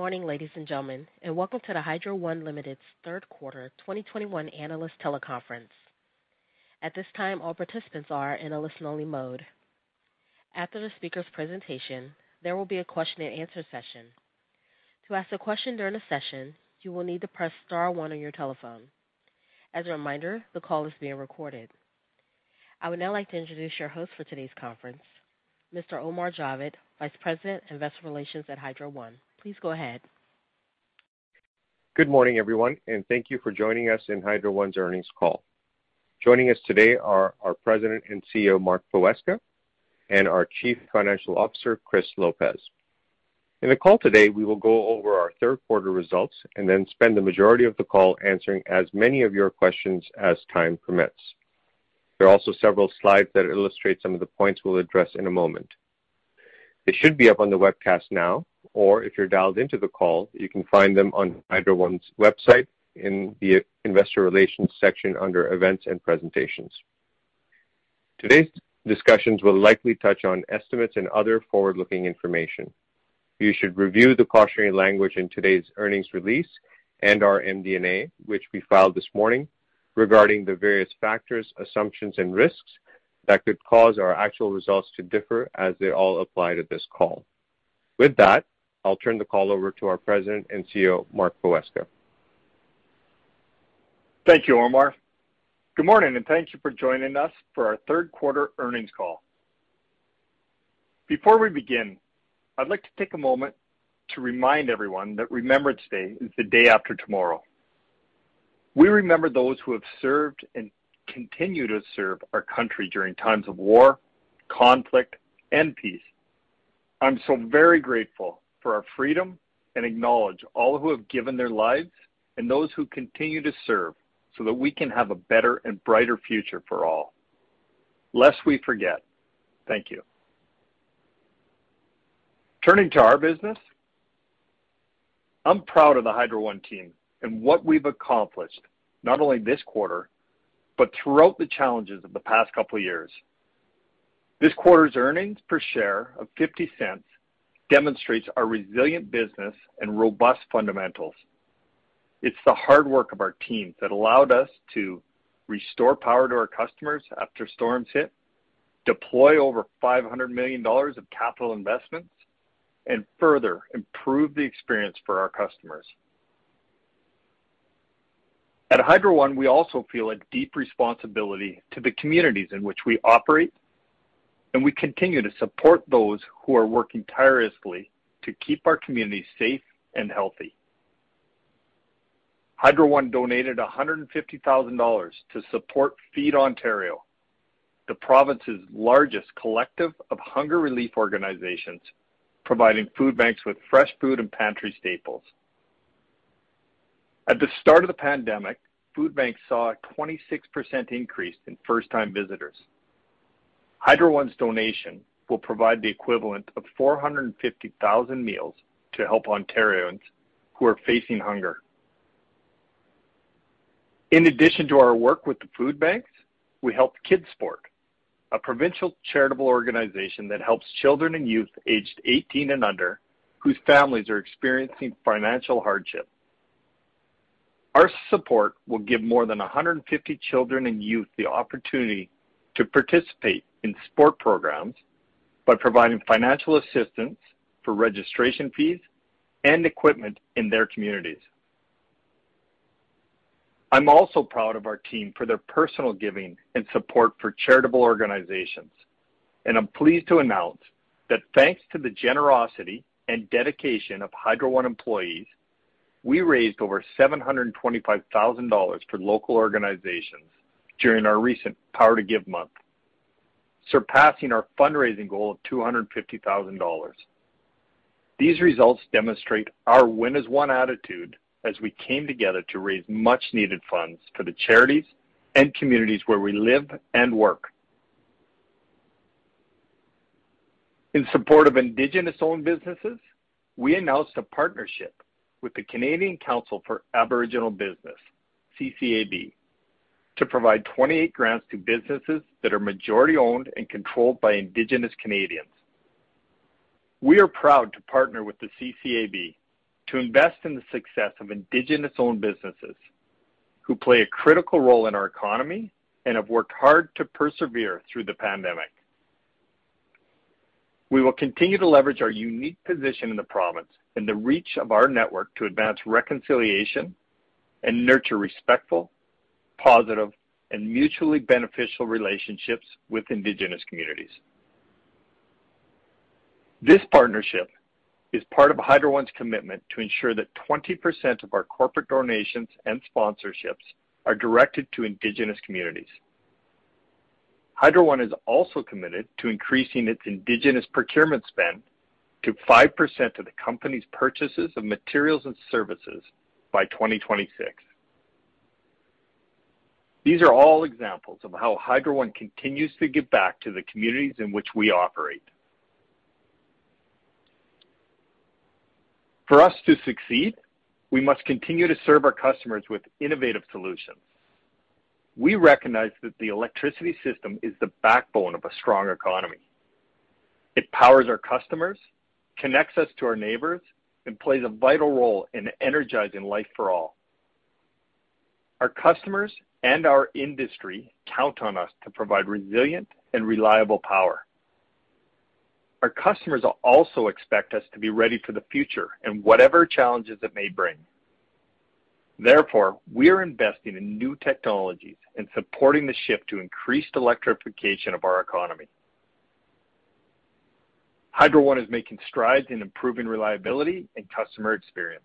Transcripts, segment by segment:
Morning, ladies and gentlemen, and welcome to the Hydro One Limited's third quarter 2021 analyst teleconference. At this time, all participants are in a listen-only mode. After the speaker's presentation, there will be a question-and-answer session. To ask a question during the session, you will need to press star one on your telephone. As a reminder, the call is being recorded. I would now like to introduce your host for today's conference, Mr. Omar Javed, Vice President, Investor Relations at Hydro One. Please go ahead. Good morning, everyone, and thank you for joining us in Hydro One's earnings call. Joining us today are our President and CEO, Mark Poweska, and our Chief Financial Officer, Chris Lopez. In the call today, we will go over our third quarter results and then spend the majority of the call answering as many of your questions as time permits. There are also several slides that illustrate some of the points we'll address in a moment. They should be up on the webcast now, or if you're dialed into the call, you can find them on Hydro One's website in the investor relations section under events and presentations. Today's discussions will likely touch on estimates and other forward-looking information. You should review the cautionary language in today's earnings release and our MD&A, which we filed this morning, regarding the various factors, assumptions, and risks that could cause our actual results to differ as they all apply to this call. With that, I'll turn the call over to our President and CEO, Mark Poweska. Thank you, Omar. Good morning, and thank you for joining us for our third quarter earnings call. Before we begin, I'd like to take a moment to remind everyone that Remembrance Day is the day after tomorrow. We remember those who have served and continue to serve our country during times of war, conflict, and peace. I'm so very grateful for our freedom and acknowledge all who have given their lives and those who continue to serve so that we can have a better and brighter future for all. Lest we forget. Thank you. Turning to our business, I'm proud of the Hydro One team and what we've accomplished, not only this quarter, but throughout the challenges of the past couple of years. This quarter's earnings per share of 0.50 demonstrates our resilient business and robust fundamentals. It's the hard work of our teams that allowed us to restore power to our customers after storms hit, deploy over 500 million dollars of capital investments, and further improve the experience for our customers. At Hydro One, we also feel a deep responsibility to the communities in which we operate, and we continue to support those who are working tirelessly to keep our communities safe and healthy. Hydro One donated 150,000 dollars to support Feed Ontario, the province's largest collective of hunger relief organizations, providing food banks with fresh food and pantry staples. At the start of the pandemic, food banks saw a 26% increase in first-time visitors. Hydro One's donation will provide the equivalent of 450,000 meals to help Ontarians who are facing hunger. In addition to our work with the food banks, we helped Kidsport, a provincial charitable organization that helps children and youth aged 18 and under whose families are experiencing financial hardship. Our support will give more than 150 children and youth the opportunity to participate in sport programs by providing financial assistance for registration fees and equipment in their communities. I'm also proud of our team for their personal giving and support for charitable organizations, and I'm pleased to announce that thanks to the generosity and dedication of Hydro One employees, we raised over 725,000 dollars for local organizations during our recent Power to Give month, surpassing our fundraising goal of 250,000 dollars. These results demonstrate our win as one attitude as we came together to raise much-needed funds for the charities and communities where we live and work. In support of Indigenous-owned businesses, we announced a partnership with the Canadian Council for Aboriginal Business, CCAB, to provide 28 grants to businesses that are majority-owned and controlled by Indigenous Canadians. We are proud to partner with the CCAB to invest in the success of Indigenous-owned businesses who play a critical role in our economy and have worked hard to persevere through the pandemic. We will continue to leverage our unique position in the province and the reach of our network to advance reconciliation and nurture respectful, positive, and mutually beneficial relationships with Indigenous communities. This partnership is part of Hydro One's commitment to ensure that 20% of our corporate donations and sponsorships are directed to Indigenous communities. Hydro One is also committed to increasing its Indigenous procurement spend to 5% of the company's purchases of materials and services by 2026. These are all examples of how Hydro One continues to give back to the communities in which we operate. For us to succeed, we must continue to serve our customers with innovative solutions. We recognize that the electricity system is the backbone of a strong economy. It powers our customers, connects us to our neighbors, and plays a vital role in energizing life for all. Our customers and our industry count on us to provide resilient and reliable power. Our customers also expect us to be ready for the future and whatever challenges it may bring. Therefore, we are investing in new technologies and supporting the shift to increased electrification of our economy. Hydro One is making strides in improving reliability and customer experience.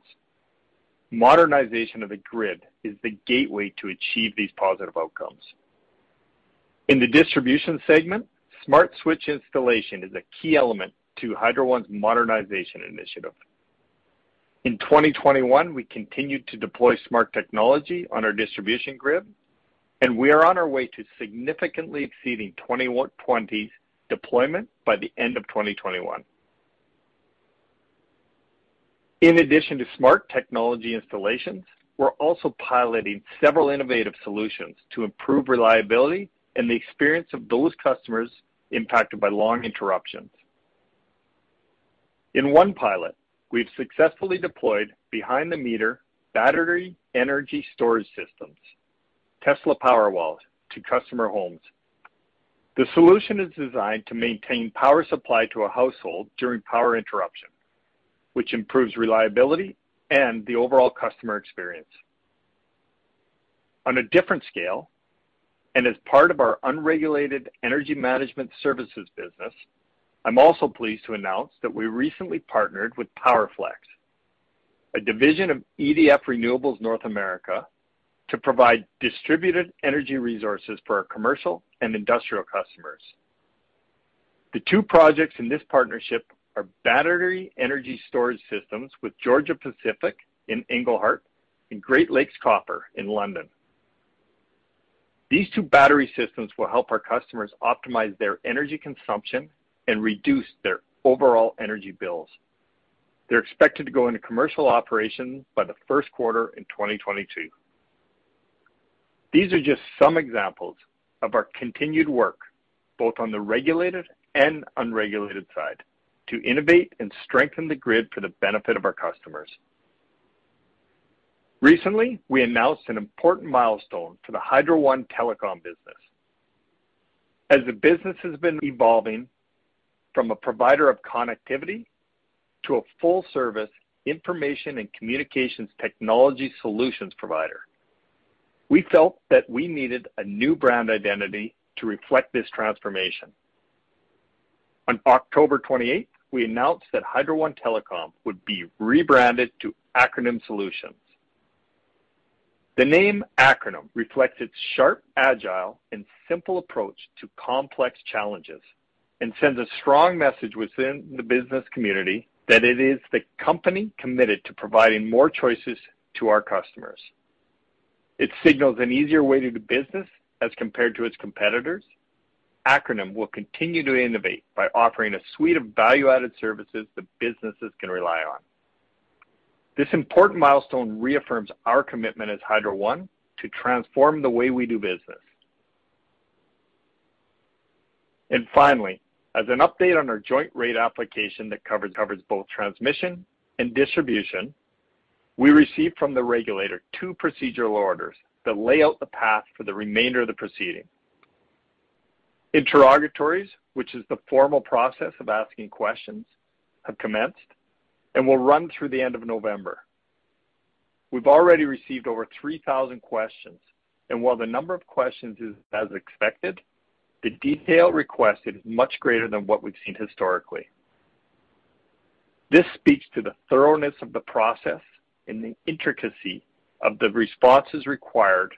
Modernization of the grid is the gateway to achieve these positive outcomes. In the distribution segment, smart switch installation is a key element to Hydro One's modernization initiative. In 2021, we continued to deploy smart technology on our distribution grid, and we are on our way to significantly exceeding 2020's deployment by the end of 2021. In addition to smart technology installations, we're also piloting several innovative solutions to improve reliability and the experience of those customers impacted by long interruptions. In one pilot, we've successfully deployed behind-the-meter battery energy storage systems, Tesla Powerwall, to customer homes. The solution is designed to maintain power supply to a household during power interruption, which improves reliability and the overall customer experience. On a different scale, and as part of our unregulated energy management services business, I'm also pleased to announce that we recently partnered with PowerFlex, a division of EDF Renewables North America, to provide distributed energy resources for our commercial and industrial customers. The two projects in this partnership are battery energy storage systems with Georgia-Pacific in Englehart and Great Lakes Copper in London. These two battery systems will help our customers optimize their energy consumption and reduce their overall energy bills. They're expected to go into commercial operation by the first quarter in 2022. These are just some examples of our continued work, both on the regulated and unregulated side, to innovate and strengthen the grid for the benefit of our customers. Recently, we announced an important milestone for the Hydro One Telecom business. As the business has been evolving from a provider of connectivity to a full-service information and communications technology solutions provider, we felt that we needed a new brand identity to reflect this transformation. On October 28th, we announced that Hydro One Telecom would be rebranded to Acronym Solutions. The name Acronym reflects its sharp, agile, and simple approach to complex challenges and sends a strong message within the business community that it is the company committed to providing more choices to our customers. It signals an easier way to do business as compared to its competitors. Acronym will continue to innovate by offering a suite of value-added services that businesses can rely on. This important milestone reaffirms our commitment as Hydro One to transform the way we do business. And Finally, as an update on our joint rate application that covers both transmission and distribution, we received from the regulator two procedural orders that lay out the path for the remainder of the proceeding. Interrogatories, which is the formal process of asking questions, have commenced and will run through the end of November. We've already received over 3,000 questions, and while the number of questions is as expected, the detail requested is much greater than what we've seen historically. This speaks to the thoroughness of the process and the intricacy of the responses required,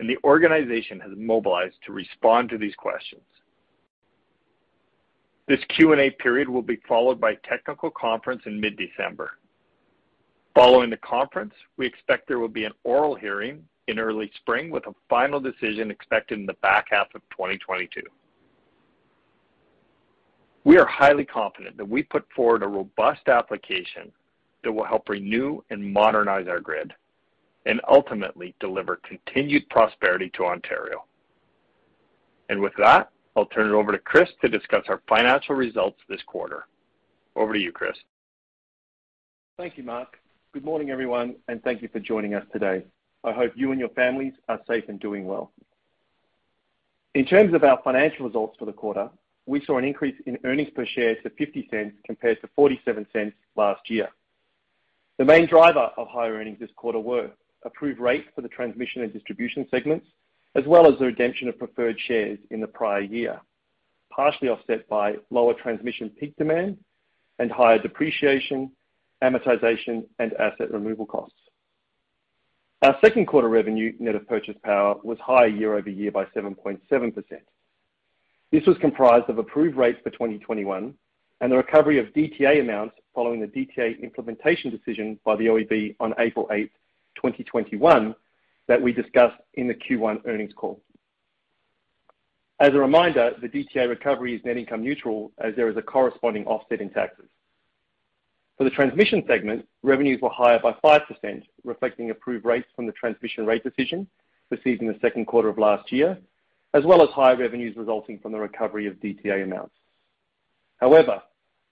and the organization has mobilized to respond to these questions. This Q&A period will be followed by a technical conference in mid-December. Following the conference, we expect there will be an oral hearing in early spring with a final decision expected in the back half of 2022. We are highly confident that we put forward a robust application that will help renew and modernize our grid and ultimately deliver continued prosperity to Ontario. And with that, I'll turn it over to Chris to discuss our financial results this quarter. Over to you, Chris. Thank you, Mark. Good morning, everyone, and thank you for joining us today. I hope you and your families are safe and doing well. In terms of our financial results for the quarter, we saw an increase in earnings per share to 0.50 compared to 0.47 last year. The main driver of higher earnings this quarter were approved rate for the transmission and distribution segments, as well as the redemption of preferred shares in the prior year, partially offset by lower transmission peak demand and higher depreciation, amortization, and asset removal costs. Our second quarter revenue net of purchase power was higher year-over-year by 7.7%. This was comprised of approved rates for 2021 and the recovery of DTA amounts following the DTA implementation decision by the OEB on April 8, 2021 that we discussed in the Q1 earnings call. As a reminder, the DTA recovery is net income neutral as there is a corresponding offset in taxes. For the transmission segment, revenues were higher by 5%, reflecting approved rates from the transmission rate decision received in the second quarter of last year, as well as higher revenues resulting from the recovery of DTA amounts. However,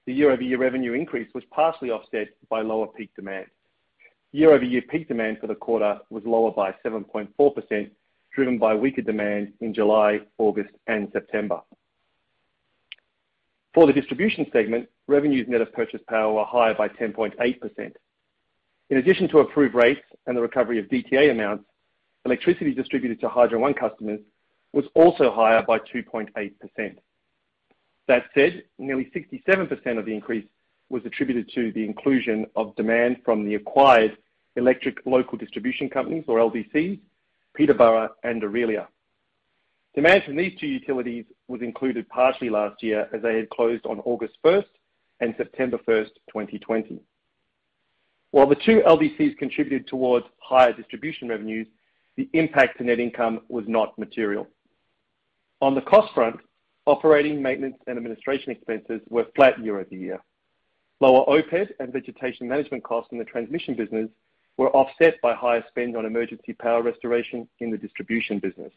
the year-over-year revenue increase was partially offset by lower peak demand. Year-over-year peak demand for the quarter was lower by 7.4%, driven by weaker demand in July, August, and September. For the distribution segment, revenues net of purchase power were higher by 10.8%. In addition to approved rates and the recovery of DTA amounts, electricity distributed to Hydro One customers was also higher by 2.8%. That said, nearly 67% of the increase was attributed to the inclusion of demand from the acquired electric local distribution companies, or LDCs, Peterborough and Orillia. Demand from these two utilities was included partially last year as they had closed on August 1st and September 1st, 2020. While the two LDCs contributed towards higher distribution revenues, the impact to net income was not material. On the cost front, operating, maintenance, and administration expenses were flat year-over-year. Lower OPEX and vegetation management costs in the transmission business were offset by higher spend on emergency power restoration in the distribution business.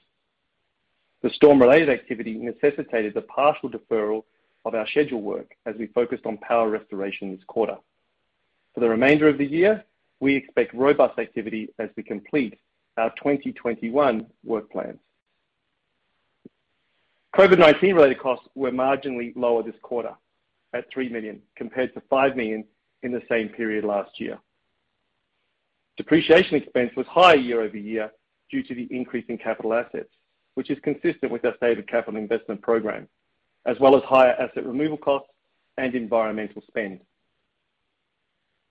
The storm-related activity necessitated the partial deferral of our scheduled work as we focused on power restoration this quarter. For the remainder of the year, we expect robust activity as we complete our 2021 work plans. COVID-19 related costs were marginally lower this quarter at 3 million, compared to 5 million in the same period last year. Depreciation expense was higher year-over-year due to the increase in capital assets, which is consistent with our stated capital investment program, as well as higher asset removal costs and environmental spend.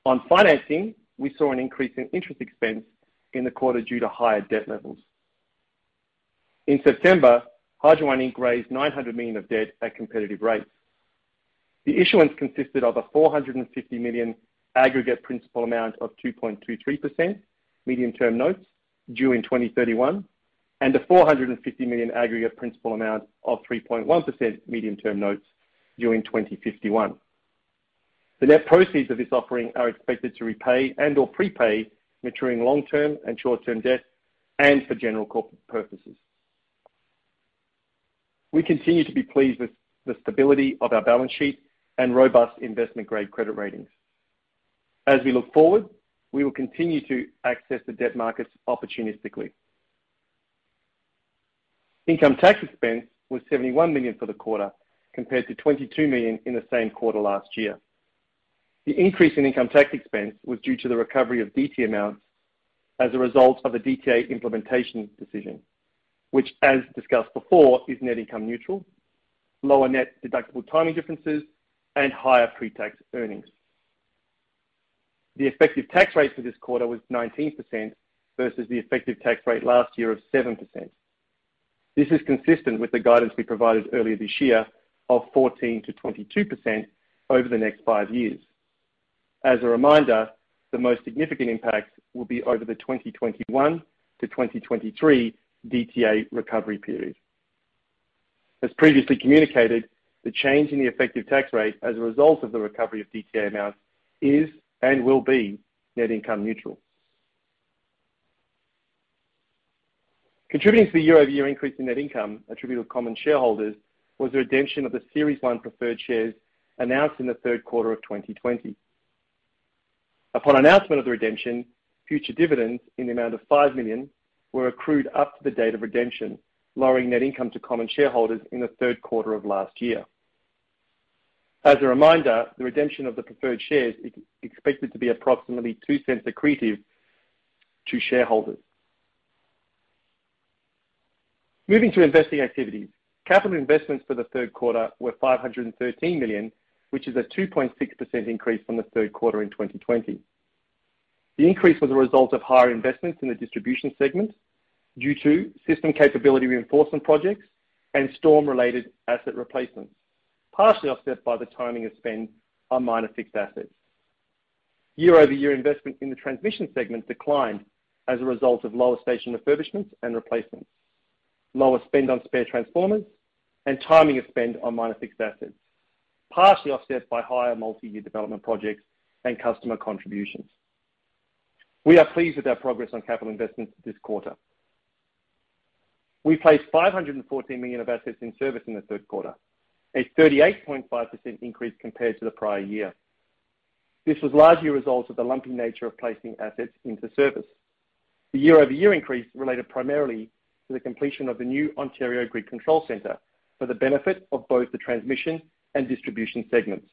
On financing, we saw an increase in interest expense in the quarter due to higher debt levels. In September, Hydro One Inc. raised 900 million of debt at competitive rates. The issuance consisted of a 450 million aggregate principal amount of 2.23% medium-term notes due in 2031, and a 450 million aggregate principal amount of 3.1% medium-term notes due in 2051. The net proceeds of this offering are expected to repay and/or prepay maturing long-term and short-term debt and for general corporate purposes. We continue to be pleased with the stability of our balance sheet and robust investment-grade credit ratings. As we look forward, we will continue to access the debt markets opportunistically. Income tax expense was 71 million for the quarter, compared to 22 million in the same quarter last year. The increase in income tax expense was due to the recovery of DTA amounts as a result of the DTA implementation decision, which, as discussed before, is net income neutral, lower net deductible timing differences, and higher pre-tax earnings. The effective tax rate for this quarter was 19% versus the effective tax rate last year of 7%. This is consistent with the guidance we provided earlier this year of 14%-22% over the next five years. As a reminder, the most significant impact will be over the 2021 to 2023 DTA recovery period. As previously communicated, the change in the effective tax rate as a result of the recovery of DTA amounts is and will be net income neutral. Contributing to the year-over-year increase in net income attributable to common shareholders was the redemption of the Series 1 preferred shares announced in the third quarter of 2020. Upon announcement of the redemption, future dividends in the amount of 5 million were accrued up to the date of redemption, lowering net income to common shareholders in the third quarter of last year. As a reminder, the redemption of the preferred shares is expected to be approximately $0.02 accretive to shareholders. Moving to investing activities. Capital investments for the third quarter were 513 million, which is a 2.6% increase from the third quarter in 2020. The increase was a result of higher investments in the distribution segment due to system capability reinforcement projects and storm-related asset replacements, partially offset by the timing of spend on minor fixed assets. Year-over-year investment in the transmission segment declined as a result of lower station refurbishments and replacements, lower spend on spare transformers, and timing of spend on minor fixed assets, partially offset by higher multi-year development projects and customer contributions. We are pleased with our progress on capital investments this quarter. We placed 514 million of assets in service in the third quarter, a 38.5% increase compared to the prior year. This was largely a result of the lumpy nature of placing assets into service. The year-over-year increase related primarily to the completion of the new Ontario Grid Control Center for the benefit of both the transmission and distribution segments.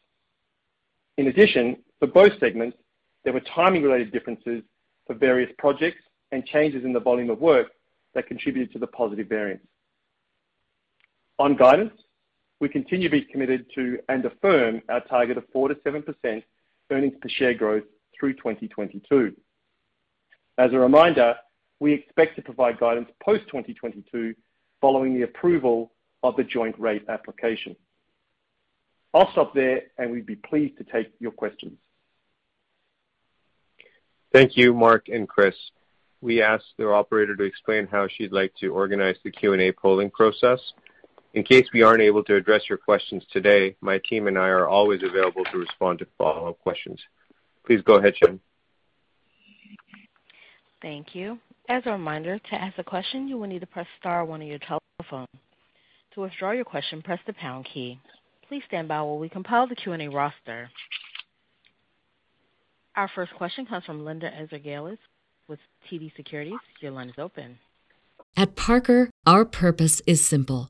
In addition, for both segments, there were timing-related differences for various projects and changes in the volume of work that contributed to the positive variance. On guidance, we continue to be committed to and affirm our target of 4%-7% earnings per share growth through 2022. As a reminder, we expect to provide guidance post-2022 following the approval of the joint rate application. I'll stop there, and we'd be pleased to take your questions. Thank you, Mark and Chris. We ask the operator to explain how she'd like to organize the Q&A polling process. In case we aren't able to address your questions today, my team and I are always available to respond to follow-up questions. Please go ahead, Shannon. Thank you. As a reminder, to ask a question, you will need to press star one on your telephone. To withdraw your question, press the pound key. Please stand by while we compile the Q&A roster. Our first question comes from Linda Ezergailis with TD Securities. Your line is open. At Parker, our purpose is simple.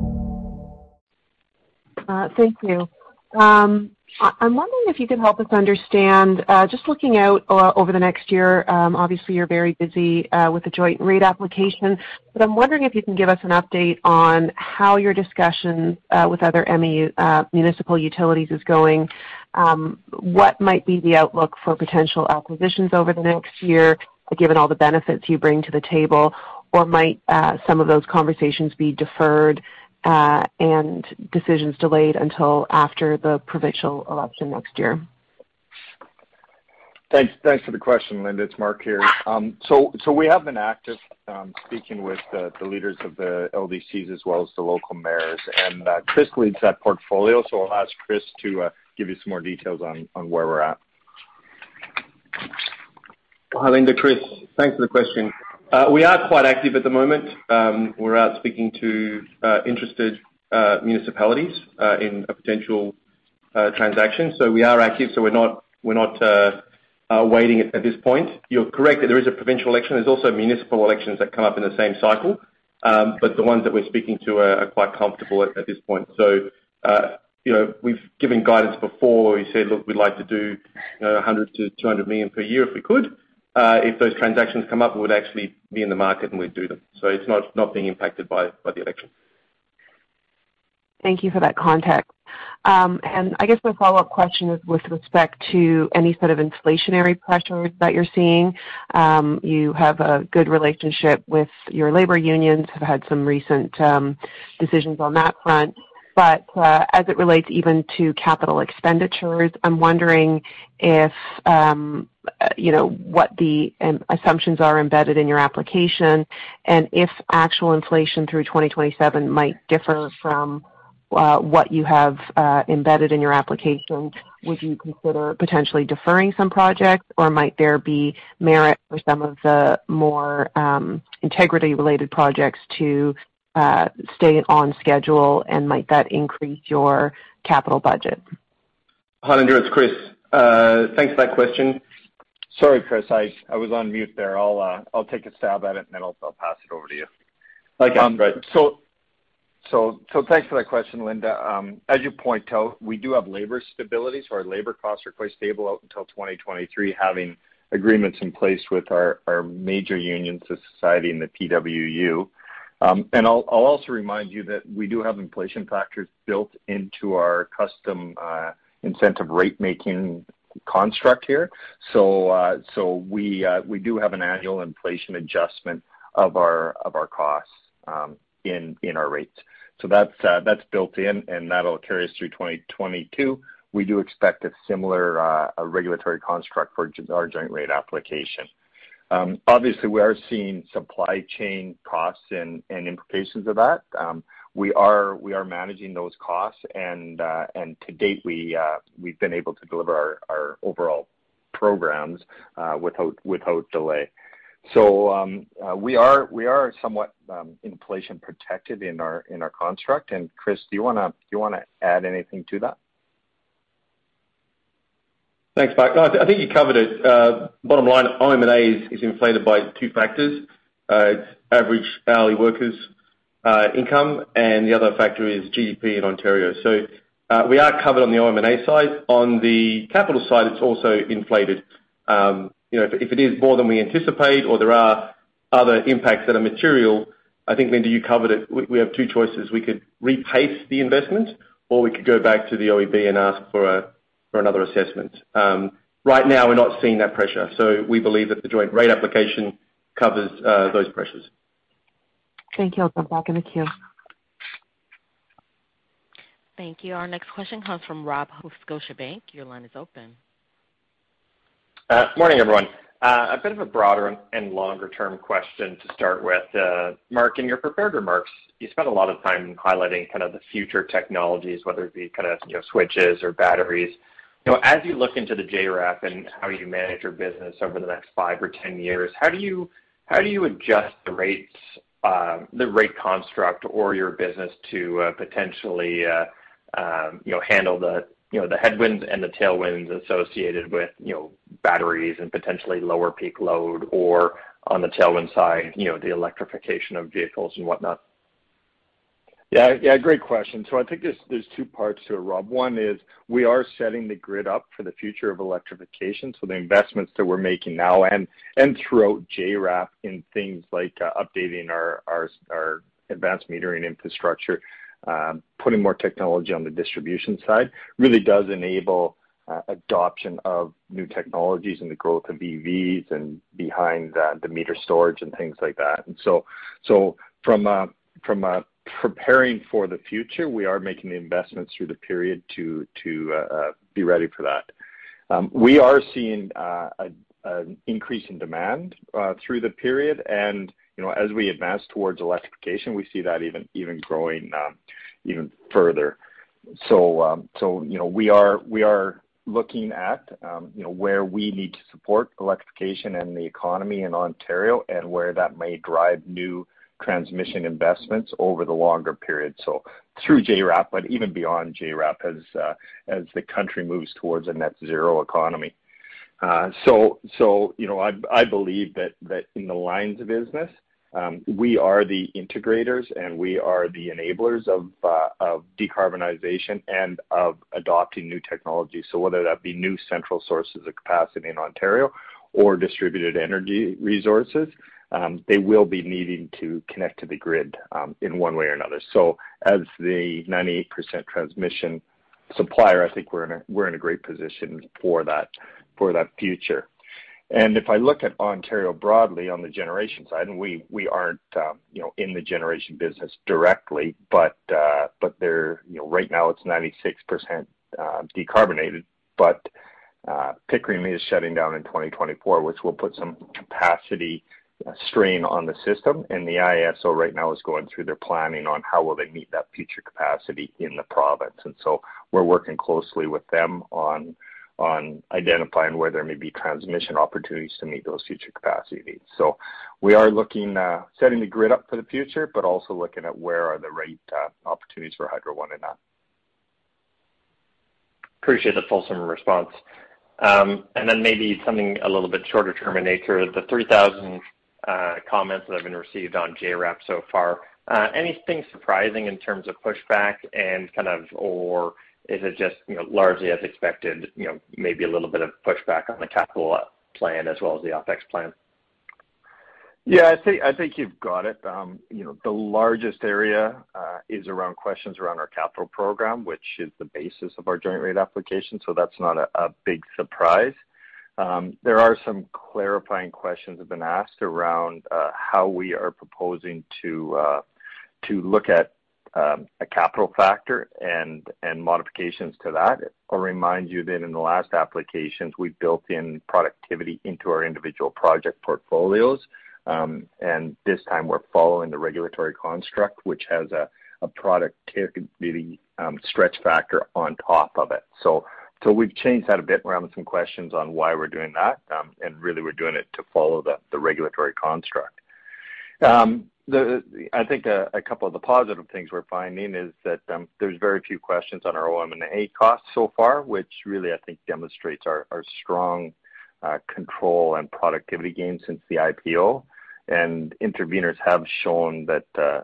Uh, thank you. Um, I'm wondering if you could help us understand, uh, just looking out uh, over the next year, um, obviously you're very busy with the joint rate application, but I'm wondering if you can give us an update on how your discussions with other municipal utilities is going. Um, what might be the outlook for potential acquisitions over the next year, given all the benefits you bring to the table? Or might some of those conversations be deferred and decisions delayed until after the provincial election next year? Thanks Thanks for the question, Linda. It's Mark here. Um, so We have been active um, speaking with the leaders of the LDCs as well as the local mayors. and uh, Chris leads that portfolio, so I'll ask Chris to uh, give you some more details on where we're at. Hi, Linda. Chris. Thanks for the question. Uh, we are quite active at the moment. Um, we're out speaking to uh, interested uh, municipalities in a potential transaction. So we are active, so we're not we're not waiting at this point. You're correct that there is a provincial election. There's also municipal elections that come up in the same cycle. Um, but the ones that we're speaking to are quite comfortable at this point. So you know, we've given guidance before we said, "Look, we'd like to do 100 million-200 million per year if we could." Uh, if those transactions come up, we would actually be in the market, and we'd do them. So it's not not being impacted by the election. Thank you for that context. Um, and I guess my follow-up question is with respect to any sort of inflationary pressures that you're seeing. Um, you have a good relationship with your labor unions, have had some recent um, decisions on that front. But uh, As it relates even to capital expenditures, I'm wondering if, um, uh, you know, what the um, assumptions are embedded in your application, and if actual inflation through 2027 might differ from uh, what you have embedded in your application. Would you consider potentially deferring some projects, or might there be merit for some of the more um, integrity-related projects to stay on schedule, and might that increase your capital budget? Hi, Linda. It's Chris. Uh, thanks for that question. Sorry, Chris, I was on mute there. I'll uh, take a stab at it, and then I'll pass it over to you. Okay, um, great. Thanks for that question, Linda. Um, as you point out, we do have labor stability, so our labor costs are quite stable out until 2023, having agreements in place with our major unions, the Society and the PWU. Um, and I'll also remind you that we do have inflation factors built into our custom uh, incentive rate-making construct here. So uh, so we uh we do have an annual inflation adjustment of our of our costs um, in in our rates. So that's that's built in, and that'll carry us through 2022. We do expect a similar regulatory construct for our joint rate application. Um, obviously, we are seeing supply chain costs and implications of that. Um, we are we are managing those costs, and uh, and to date, we uh, we've been able to deliver our overall programs uh, without without delay. So um, we are we are somewhat inflation protected in our in our construct. And Chris, do you wanna add anything to that? Thanks, Mark. No, I think you covered it. Uh, bottom line, OM&A is inflated by two factors. Uh, it's average hourly workers' uh, income, and the other factor is GDP in Ontario. So we are covered on the OM&A side. On the capital side, it's also inflated. Um, you know, if it is more than we anticipate or there are other impacts that are material, I think, Linda, you covered it. We have two choices. We could repace the investment, or we could go back to the OEB and ask for a for another assessment. Um, right now, we're not seeing that pressure, so we believe that the joint rate application covers uh, those pressures. Thank you. I'll jump back in the queue. Thank you. Our next question comes from Rob with Scotiabank. Your line is open. Uh, morning, everyone. A bit of a broader and longer-term question to start with. Mark, in your prepared remarks, you spent a lot of time highlighting kind of the future technologies, whether it be kind of, you know, switches or batteries. As you look into the JRAP and how you manage your business over the next five or 10 years, how do you adjust the rates, um, the rate construct or your business to uh, potentially, uh, um, you know, handle the, you know, the headwinds and the tailwinds associated with, you know, batteries and potentially lower peak load or on the tailwind side, you know, the electrification of vehicles and whatnot? Yeah. Yeah, great question. So I think there's two parts to it, Rob. One is we are setting the grid up for the future of electrification, so the investments that we're making now and throughout JRAP in things like uh, updating our advanced metering infrastructure, um, putting more technology on the distribution side, really does enable uh, adoption of new technologies and the growth of EVs and behind uh, the meter storage and things like that. So from preparing for the future, we are making the investments through the period to uh, be ready for that. Um, we are seeing uh, an increase in demand uh, through the period. And you know, as we advance towards electrification, we see that even growing um, even further. Um, you know, we are looking at you know, where we need to support electrification and the economy in Ontario and where that may drive new transmission investments over the longer period. So through JRAP, but even beyond JRAP as uh, the country moves towards a net zero economy. Uh, so so you know, I believe that in the lines of business, um, we are the integrators, and we are the enablers of uh, decarbonization and of adopting new technology. So whether that be new central sources of capacity in Ontario or distributed energy resources, Um, they will be needing to connect to the grid um, in one way or another. So as the 98% transmission supplier, I think we're in a great position for that future. And if I look at Ontario broadly on the generation side, and we aren't, um, you know, in the generation business directly, but uh, know, right now it's 96% decarbonated. But uh, Pickering is shutting down in 2024, which will put some capacity strain on the system. And the IESO right now is going through their planning on how will they meet that future capacity in the province. And so we're working closely with them on on identifying where there may be transmission opportunities to meet those future capacity needs. So we are looking, setting the grid up for the future, but also looking at where are the right opportunities for Hydro One and that. Appreciate the fulsome response. Um, and then maybe something a little bit shorter term in nature. The 3,000 Uh, comments that have been received on JRAP so far, uh, anything surprising in terms of pushback and kind of or is it just, you know, largely as expected, you know, maybe a little bit of pushback on the capital uh, plan as well as the OpEx plan? Yeah, I think I think you've got it. Um, you know, the largest area is around questions around our capital program, which is the basis of our Joint Rate Application, so that's not a big surprise. Um, there are some clarifying questions that have been asked around uh, how we are proposing to uh, look at um, a capital factor and modifications to that. I'll remind you that in the last applications, we built in productivity into our individual project portfolios. Um and this time we're following the regulatory construct, which has a productivity um, stretch factor on top of it. So we've changed that a bit. We're having some questions on why we're doing that, um, and really we're doing it to follow the regulatory construct. Um, I think a couple of the positive things we're finding is that um, there's very few questions on our OM&A costs so far, which really I think demonstrates our strong uh, control and productivity gains since the IPO. Interveners have shown that uh,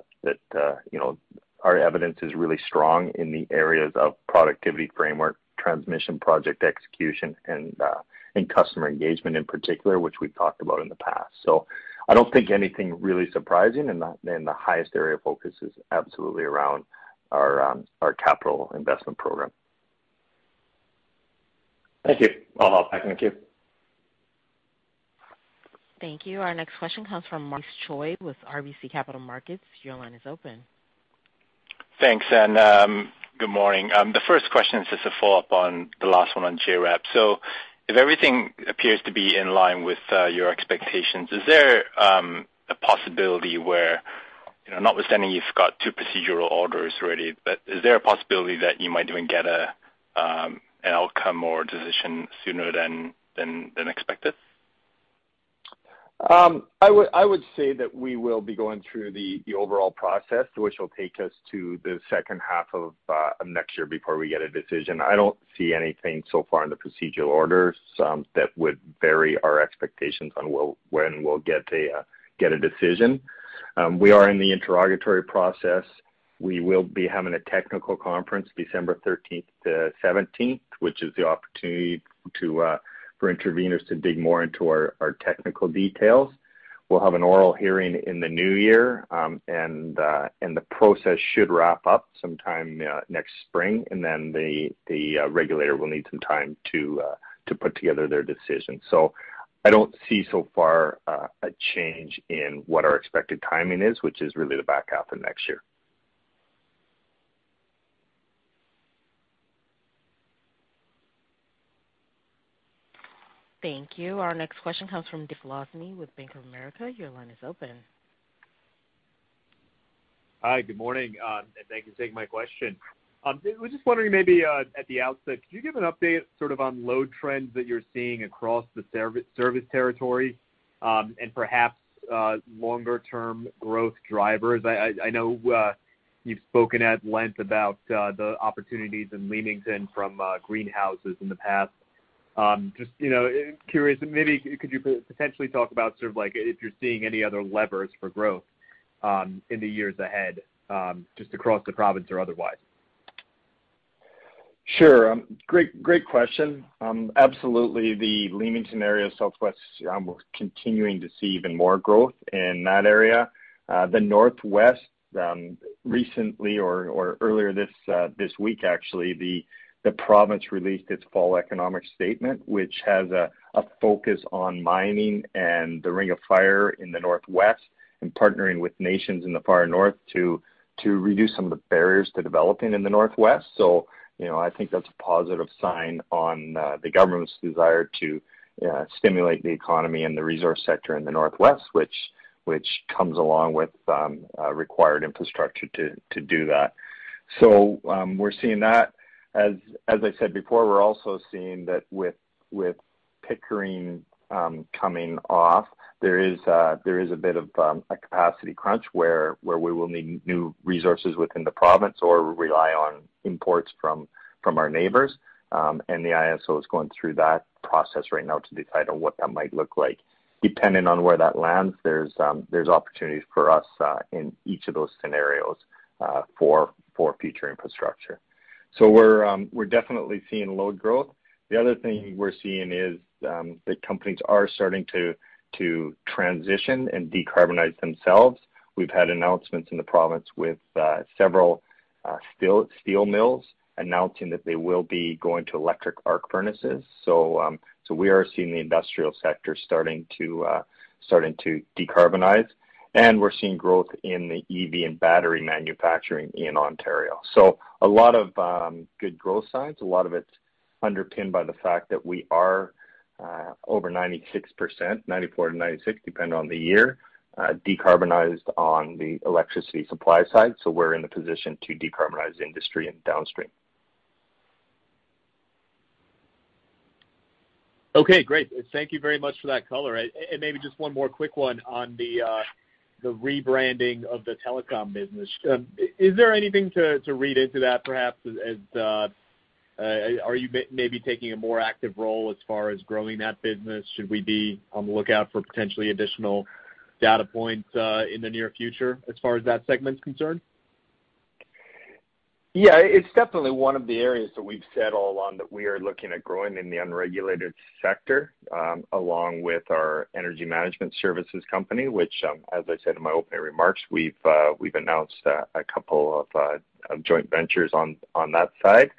uh, you know, our evidence is really strong in the areas of productivity framework, transmission project execution, uh, and customer engagement in particular, which we've talked about in the past. So I don't think anything really surprising, and then the highest area of focus is absolutely around um, our capital investment program. Thank you. I'll hop back in the queue. Thank you. Our next question comes from Maurice Choy with RBC Capital Markets. Your line is open. Thanks, um, good morning. Um, the first question is just a follow-up on the last one on JRAP. So if everything appears to be in line with uh, your expectations, is there um, a possibility where, you know, notwithstanding you've got two procedural orders ready, but is there a possibility that you might even get um, an outcome or decision sooner than than expected? Um, I would I would say that we will be going through the overall process, which will take us to the second half uh, of next year before we get a decision. I don't see anything so far in the procedural orders um, that would vary our expectations on when we'll get a uh get a decision. Um, we are in the interrogatory process. We will be having a technical conference December 13th to 17th, which is the opportunity uh, for interveners to dig more into our technical details. We'll have an oral hearing in the new year, um, uh, and the process should wrap up sometime uh, next spring, and then the uh, regulator will need some time to put together their decision. So I don't see so far a change in what our expected timing is, which is really the back half of next year. Thank you. Our next question comes from Dave Arcaro with Bank of America. Your line is open. Hi, good morning, um, and thank you for taking my question. Um, I was just wondering maybe uh, at the outset, could you give an update sort of on load trends that you're seeing across the service territory, um, and perhaps uh, longer term growth drivers? I know uh, you've spoken at length about the opportunities in Leamington from greenhouses in the past. Um, just, you know, curious, maybe could you potentially talk about sort of like if you're seeing any other levers for growth um, in the years ahead, um, just across the province or otherwise? Sure. Great great question. Absolutely, the Leamington area, Southwest, we're continuing to see even more growth in that area. Uh, the Northwest, recently or earlier uh, this week, actually, the province released its fall economic statement, which has a focus on mining and the Ring of Fire in the Northwest and partnering with nations in the far north to to reduce some of the barriers to developing in the Northwest. So, you know, I think that's a positive sign on uh, the government's desire to uh, stimulate the economy and the resource sector in the Northwest, which which comes along with um, uh, required infrastructure to do that. So um, we're seeing that. As I said before, we're also seeing that with Pickering um, coming off, uh, there is a bit of um, a capacity crunch where we will need new resources within the province or rely on imports from our neighbors. Um and the IESO is going through that process right now to decide on what that might look like. Depending on where that lands, there's um, opportunities for us uh, in each of those scenarios uh, for future infrastructure. So um, we're definitely seeing load growth. The other thing we're seeing is um, that companies are starting to transition and decarbonize themselves. We've had announcements in the province with uh, several uh, steel mills announcing that they will be going to electric arc furnaces. So, um, we are seeing the industrial sector starting to uh, decarbonize, and we're seeing growth in the EV and battery manufacturing in Ontario. So a lot of um, good growth signs. A lot of it's underpinned by the fact that we are uh, over 96%, 94%-96%, depending on the year, uh, decarbonized on the electricity supply side. So we're in the position to decarbonize industry and downstream. Okay, great. Thank you very much for that color. And maybe just one more quick one on the uh, rebranding of the telecom business. Um, is there anything to read into that perhaps as uh, uh, are you maybe taking a more active role as far as growing that business? Should we be on the lookout for potentially additional data points uh, in the near future as far as that segment's concerned? It's definitely one of the areas that we've said all along that we are looking at growing in the unregulated sector, um, along with our energy management services company, which, um, as I said in my opening remarks, we've uh, announced a couple uh, of joint ventures on that side.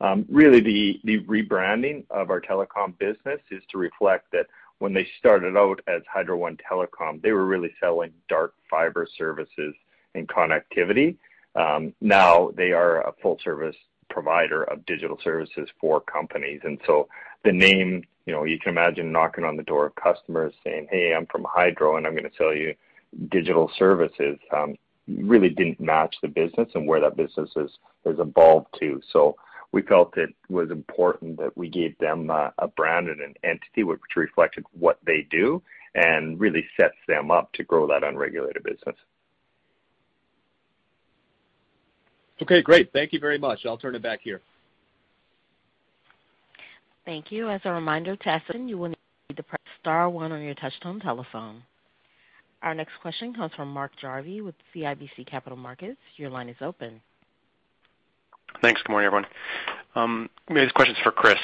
Um, really the rebranding of our telecom business is to reflect that when they started out as Hydro One Telecom, they were really selling dark fiber services and connectivity. Now they are a full service provider of digital services for companies. And so the name you know, you can imagine knocking on the door of customers saying, "Hey, I'm from Hydro, and I'm gonna sell you digital services," um, really didn't match the business and where that business has evolved to. So we felt it was important that we gave them a brand and an entity which reflected what they do and really sets them up to grow that unregulated business. Okay, great. Thank you very much. I'll turn it back here. Thank you. As a reminder, to ask, you will need to press star one on your touchtone telephone. Our next question comes from Mark Jarvi with CIBC Capital Markets. Your line is open. Thanks. Good morning, everyone. Um, maybe this question's for Chris.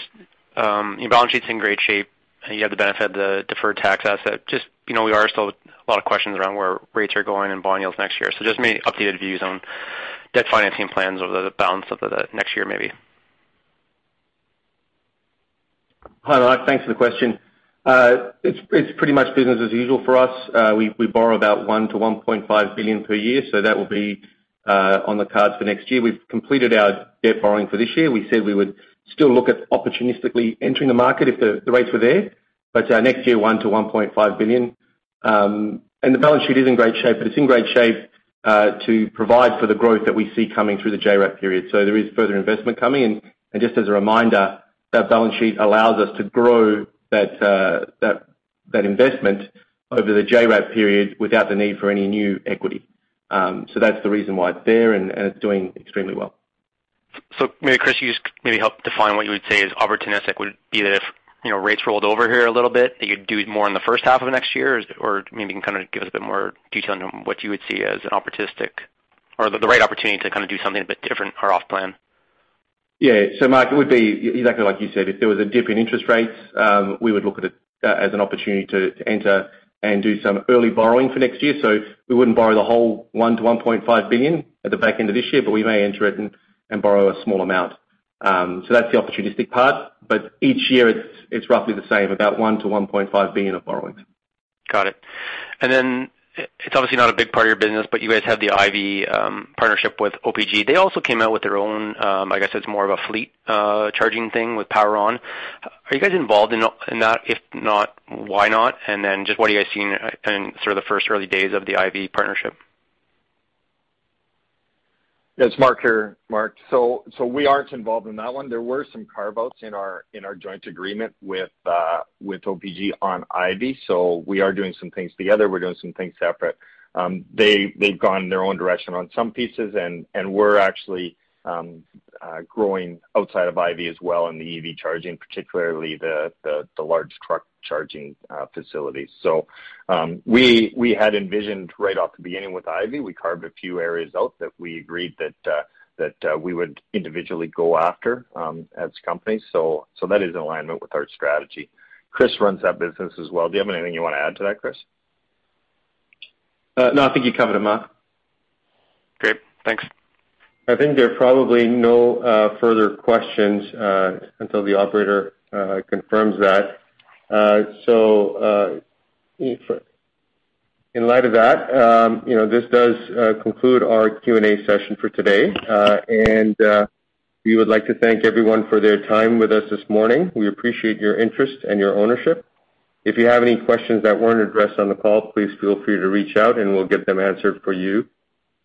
Um, your balance sheet's in great shape, and you have the benefit of the deferred tax asset. Just, you know, we are still a lot of questions around where rates are going and bond yields next year. So just maybe updated views on debt financing plans over the balance of the next year, maybe. Hi, Mark. Thanks for the question. Uh, it's it's pretty much business as usual for us. Uh, we borrow about $1 billion-$1.5 billion per year, so that will be uh, on the cards for next year. We've completed our debt borrowing for this year. We said we would still look at opportunistically entering the market if the rates were there. But Next year, $1 billion-$1.5 billion. Um, the balance sheet is in great shape, but it's in great shape to provide for the growth that we see coming through the JRAP period. So there is further investment coming. And just as a reminder, that balance sheet allows us to grow that uh, that that investment over the JRAP period without the need for any new equity. Um, so that's the reason why it's there, and it's doing extremely well. So maybe, Chris, you just maybe help define what you would say is opportunistic. Would be that if, you know, rates rolled over here a little bit, that you'd do more in the first half of next year? Or maybe you can kind of give us a bit more detail on what you would see as an opportunistic or the right opportunity to kind of do something a bit different or off plan. Yeah. So Mark, it would be exactly like you said. If there was a dip in interest rates, um, we would look at it uh, as an opportunity to enter and do some early borrowing for next year. So we wouldn't borrow the whole $1 billion-$1.5 billion at the back end of this year, but we may enter it and borrow a small amount. Um, so that's the opportunistic part. But Each year it's roughly the same, about $1 billion-$1.5 billion of borrowings. Got it. And then It's obviously not a big part of your business, but you guys have the Ivy um, partnership with OPG. They also came out with their own, um, I guess it's more of a fleet uh, charging thing with Power On. Are you guys involved in that? If not, why not? And then Just what are you guys seeing in sort of the first early days of the Ivy partnership? It's Mark here, Mark. So we aren't involved in that one. There were some carve-outs in our joint agreement with uh, OPG on Ivy, so we are doing some things together. We're doing some things separate. Um, they've gone in their own direction on some pieces, and we're actually um, growing outside of Ivy as well in the EV charging, particularly the the, the large truck charging uh, facilities. So um, we we had envisioned right off the beginning with Ivy, we carved a few areas out that we agreed that uh, we would individually go after um, as companies. So so that is in alignment with our strategy. Chris runs that business as well. Do you have anything you want to add to that, Chris? Uh no, I think you covered it, Mark. Great. Thanks. I think there are probably no uh, further questions uh, until the operator uh, confirms that. So, in light of that, um, you know, this does conclude our Q&A session for today. And we would like to thank everyone for their time with us this morning. We appreciate your interest and your ownership. If you have any questions that weren't addressed on the call, please feel free to reach out, and we'll get them answered for you.